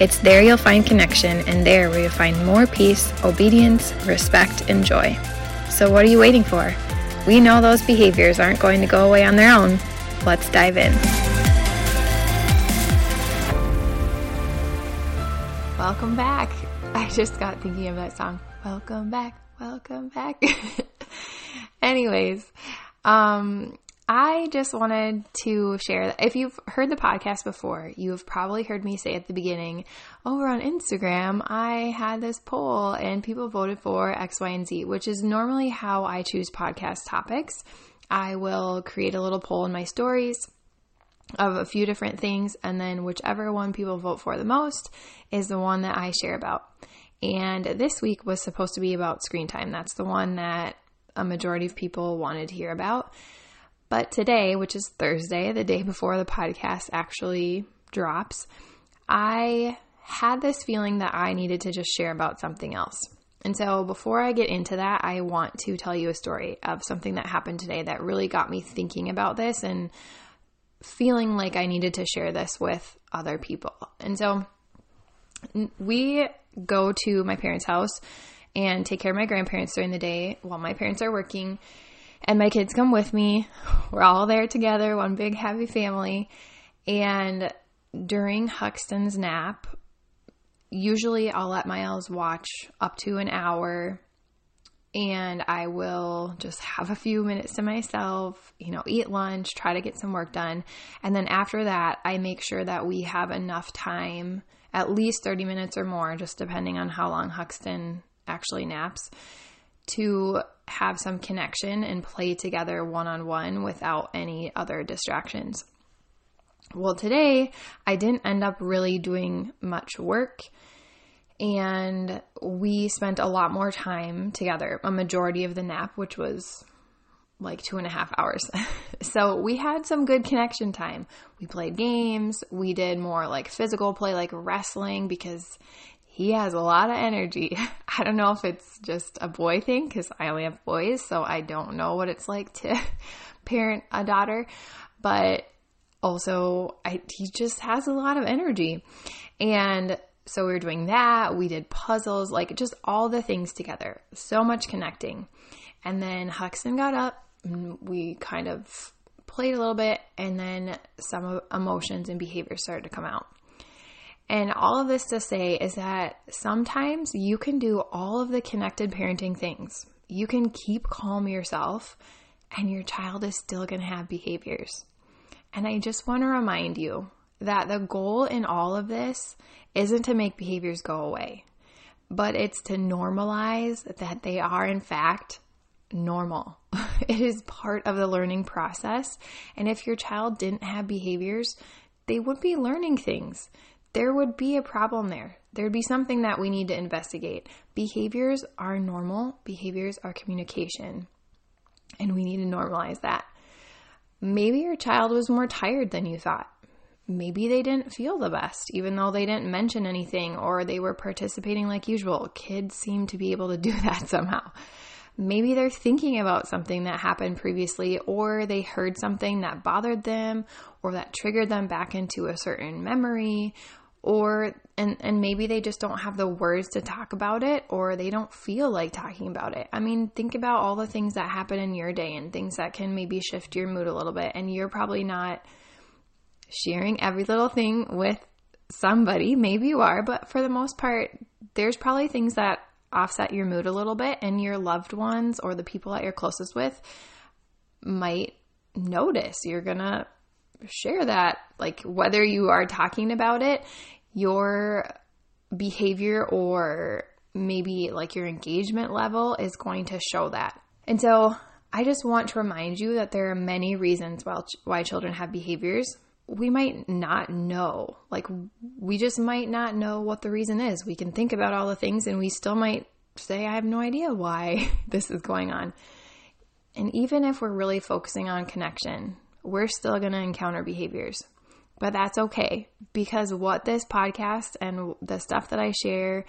It's there you'll find connection, and there where you'll find more peace, obedience, respect, and joy. So, what are you waiting for? We know those behaviors aren't going to go away on their own. Let's dive in. Welcome back. I just got thinking of that song. Welcome back, welcome back. Anyways, um, I just wanted to share that if you've heard the podcast before, you have probably heard me say at the beginning over on Instagram, I had this poll and people voted for X, Y, and Z, which is normally how I choose podcast topics. I will create a little poll in my stories of a few different things, and then whichever one people vote for the most is the one that I share about. And this week was supposed to be about screen time. That's the one that a majority of people wanted to hear about. But today, which is Thursday, the day before the podcast actually drops, I had this feeling that I needed to just share about something else. And so, before I get into that, I want to tell you a story of something that happened today that really got me thinking about this and feeling like I needed to share this with other people. And so, we go to my parents' house and take care of my grandparents during the day while my parents are working and my kids come with me. We're all there together, one big happy family. And during Huxton's nap, usually I'll let Miles watch up to an hour and I will just have a few minutes to myself, you know, eat lunch, try to get some work done. And then after that, I make sure that we have enough time, at least 30 minutes or more, just depending on how long Huxton actually naps, to have some connection and play together one on one without any other distractions. Well, today I didn't end up really doing much work and we spent a lot more time together, a majority of the nap, which was like two and a half hours. so we had some good connection time. We played games, we did more like physical play, like wrestling, because he has a lot of energy. I don't know if it's just a boy thing because I only have boys, so I don't know what it's like to parent a daughter, but also I, he just has a lot of energy. And so we were doing that. We did puzzles, like just all the things together. So much connecting. And then Huxton got up we kind of played a little bit, and then some emotions and behaviors started to come out. And all of this to say is that sometimes you can do all of the connected parenting things. You can keep calm yourself, and your child is still going to have behaviors. And I just want to remind you that the goal in all of this isn't to make behaviors go away, but it's to normalize that they are, in fact, normal. it is part of the learning process. And if your child didn't have behaviors, they would be learning things there would be a problem there. There'd be something that we need to investigate. Behaviors are normal, behaviors are communication, and we need to normalize that. Maybe your child was more tired than you thought. Maybe they didn't feel the best, even though they didn't mention anything or they were participating like usual. Kids seem to be able to do that somehow. Maybe they're thinking about something that happened previously, or they heard something that bothered them, or that triggered them back into a certain memory, or and and maybe they just don't have the words to talk about it or they don't feel like talking about it. I mean, think about all the things that happen in your day and things that can maybe shift your mood a little bit and you're probably not sharing every little thing with somebody. Maybe you are, but for the most part, there's probably things that offset your mood a little bit, and your loved ones or the people that you're closest with might notice. You're gonna share that, like whether you are talking about it, your behavior or maybe like your engagement level is going to show that. And so I just want to remind you that there are many reasons why, why children have behaviors. We might not know. Like, we just might not know what the reason is. We can think about all the things and we still might say, I have no idea why this is going on. And even if we're really focusing on connection, we're still going to encounter behaviors. But that's okay because what this podcast and the stuff that I share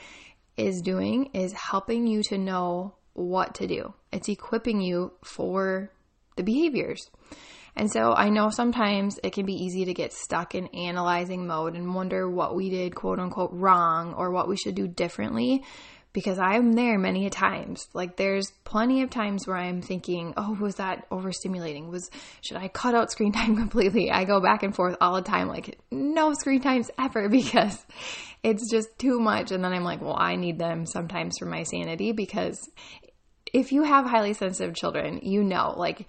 is doing is helping you to know what to do. It's equipping you for the behaviors. And so I know sometimes it can be easy to get stuck in analyzing mode and wonder what we did quote unquote wrong or what we should do differently because I'm there many a times. Like there's plenty of times where I'm thinking, "Oh, was that overstimulating? Was should I cut out screen time completely?" I go back and forth all the time like no screen times ever because it's just too much and then I'm like, "Well, I need them sometimes for my sanity because if you have highly sensitive children, you know, like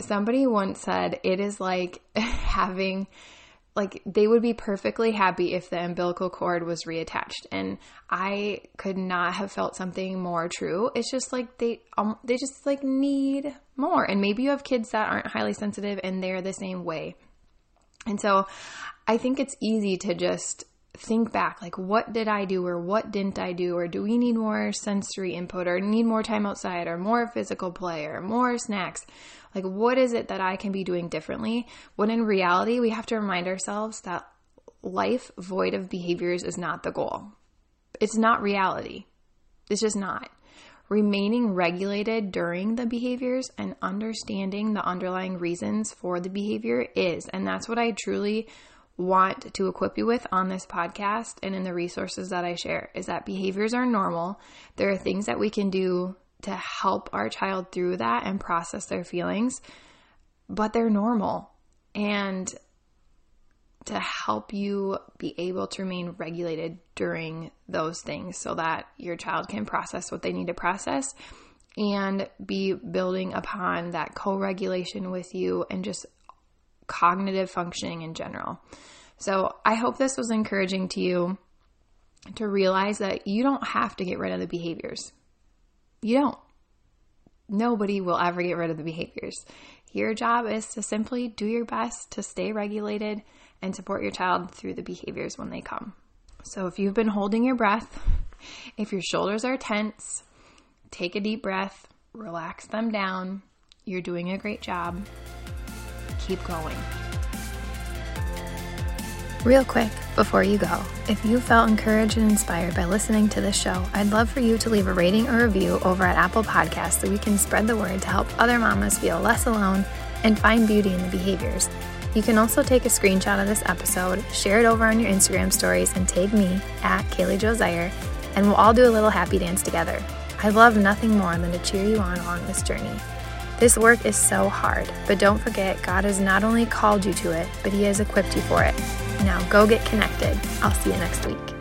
somebody once said it is like having like they would be perfectly happy if the umbilical cord was reattached. And i could not have felt something more true. It's just like they um, they just like need more. And maybe you have kids that aren't highly sensitive and they're the same way. And so i think it's easy to just think back like what did i do or what didn't i do or do we need more sensory input or need more time outside or more physical play or more snacks like, what is it that I can be doing differently? When in reality, we have to remind ourselves that life void of behaviors is not the goal. It's not reality. It's just not. Remaining regulated during the behaviors and understanding the underlying reasons for the behavior is. And that's what I truly want to equip you with on this podcast and in the resources that I share is that behaviors are normal. There are things that we can do to help our child through that and process their feelings, but they're normal. And to help you be able to remain regulated during those things so that your child can process what they need to process and be building upon that co regulation with you and just cognitive functioning in general. So, I hope this was encouraging to you to realize that you don't have to get rid of the behaviors. You don't. Nobody will ever get rid of the behaviors. Your job is to simply do your best to stay regulated and support your child through the behaviors when they come. So, if you've been holding your breath, if your shoulders are tense, take a deep breath, relax them down. You're doing a great job. Keep going. Real quick, before you go, if you felt encouraged and inspired by listening to this show, I'd love for you to leave a rating or review over at Apple Podcasts so we can spread the word to help other mamas feel less alone and find beauty in the behaviors. You can also take a screenshot of this episode, share it over on your Instagram stories, and tag me at Kaili Jo Zeiher, and we'll all do a little happy dance together. I love nothing more than to cheer you on along this journey. This work is so hard, but don't forget God has not only called you to it, but He has equipped you for it. Now go get connected. I'll see you next week.